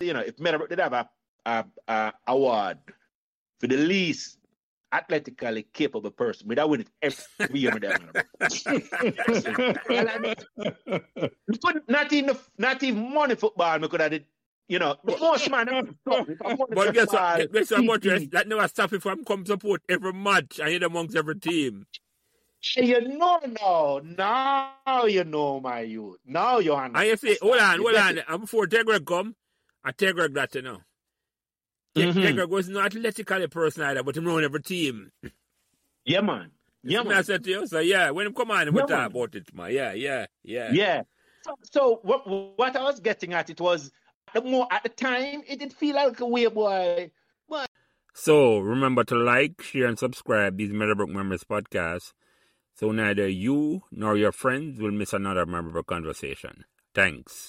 you know, if Meadowbrook did have a, a, a award for the least athletically capable person, we'd have win it every year with that. not even not even money football, we could have did, you know, most man. but guess what? Guess what? That never stop if I'm come support every match and hit amongst every team. You know now. Now you know my youth. Now you understand. And you see, hold on, hold on. And before Tegreg come, I Tegreg that you know. Mm-hmm. Tegreg was not athletically person either, but he run every team. Yeah, man. Yeah, man. I said to you, so yeah, when him come on, we yeah, talk about it, man. Yeah, yeah, yeah. Yeah. So, so what, what I was getting at, it was the more at the time, it did feel like a way, boy. But... So remember to like, share, and subscribe these Meadowbrook Members podcasts so neither you nor your friends will miss another memorable conversation. Thanks.